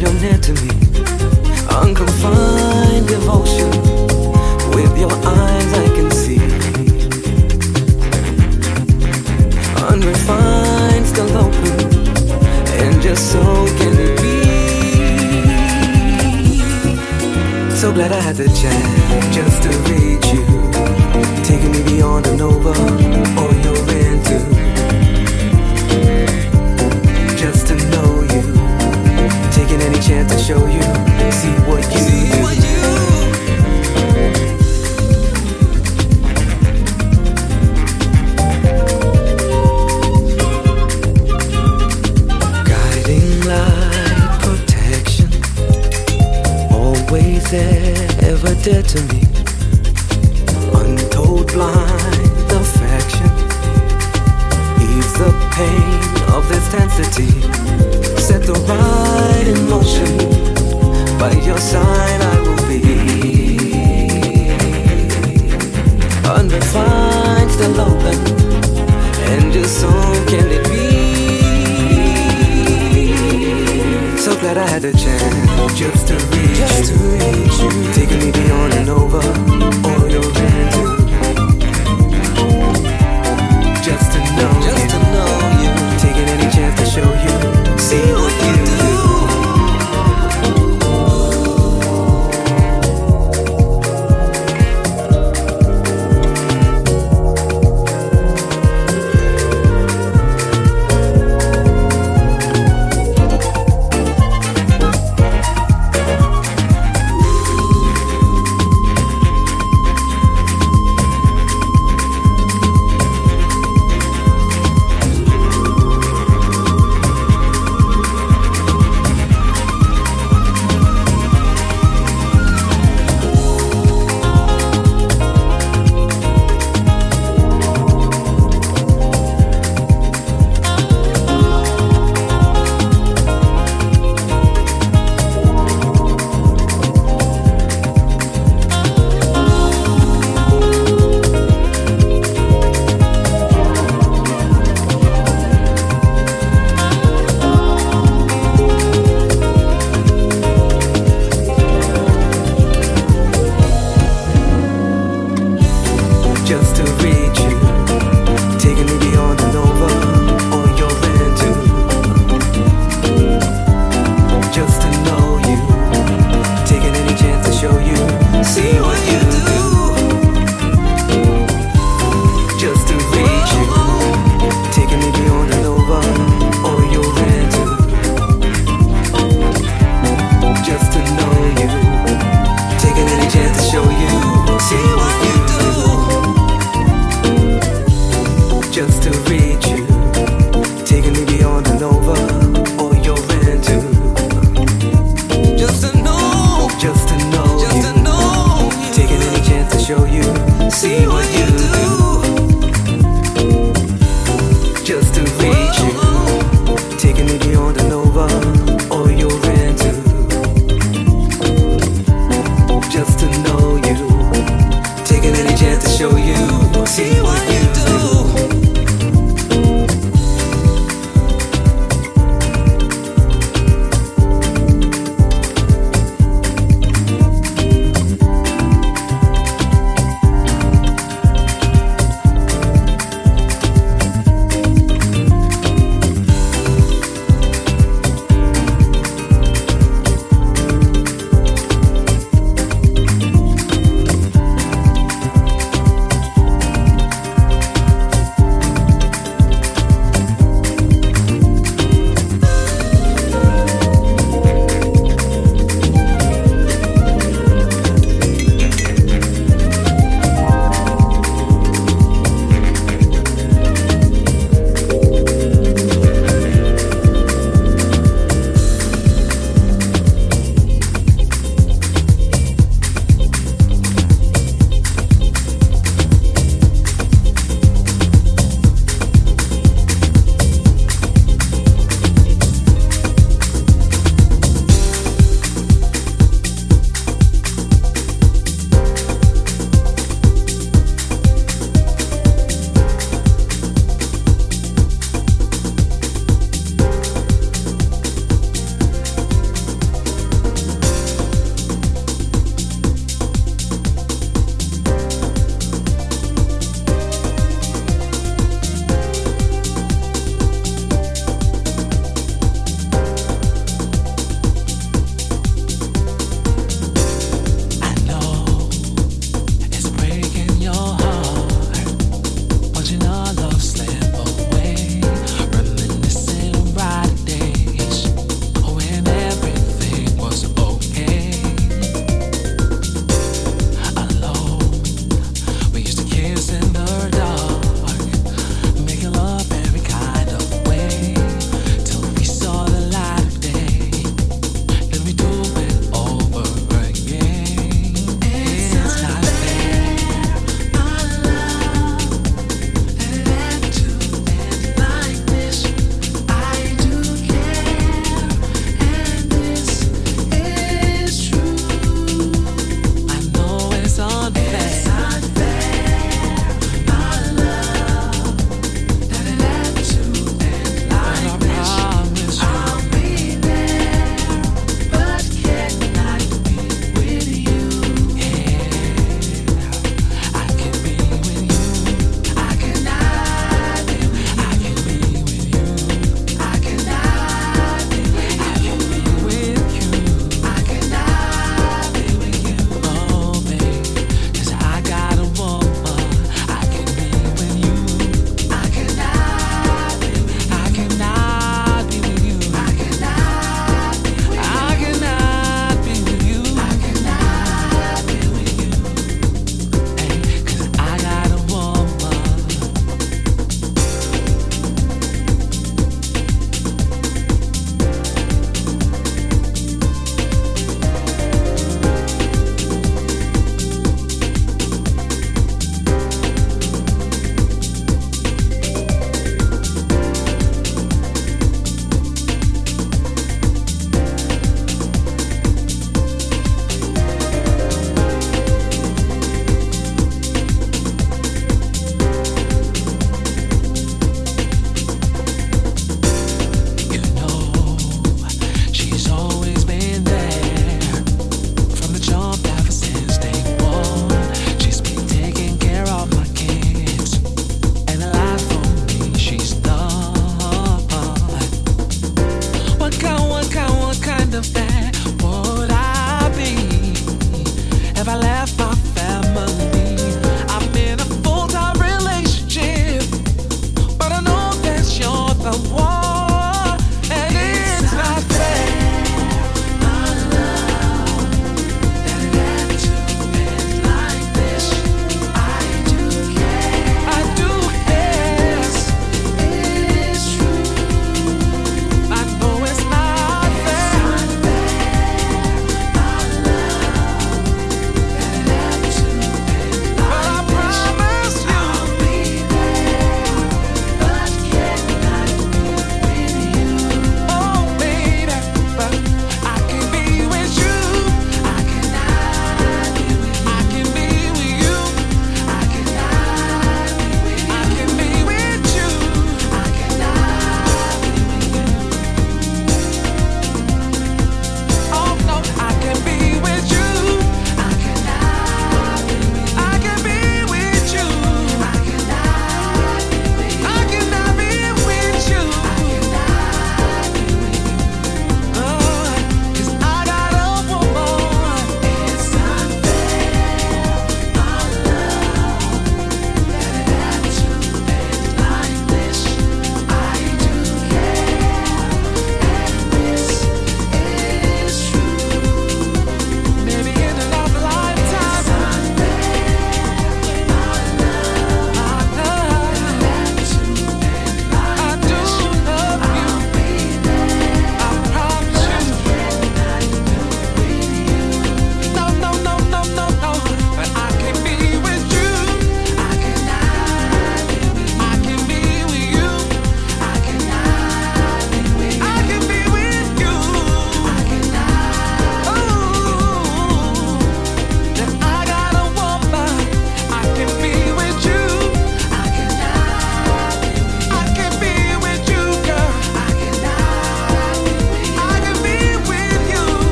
you're to me. Unconfined devotion, with your eyes I can see. Unrefined, and just so can it be. So glad I had the chance just to reach you, taking me beyond and over.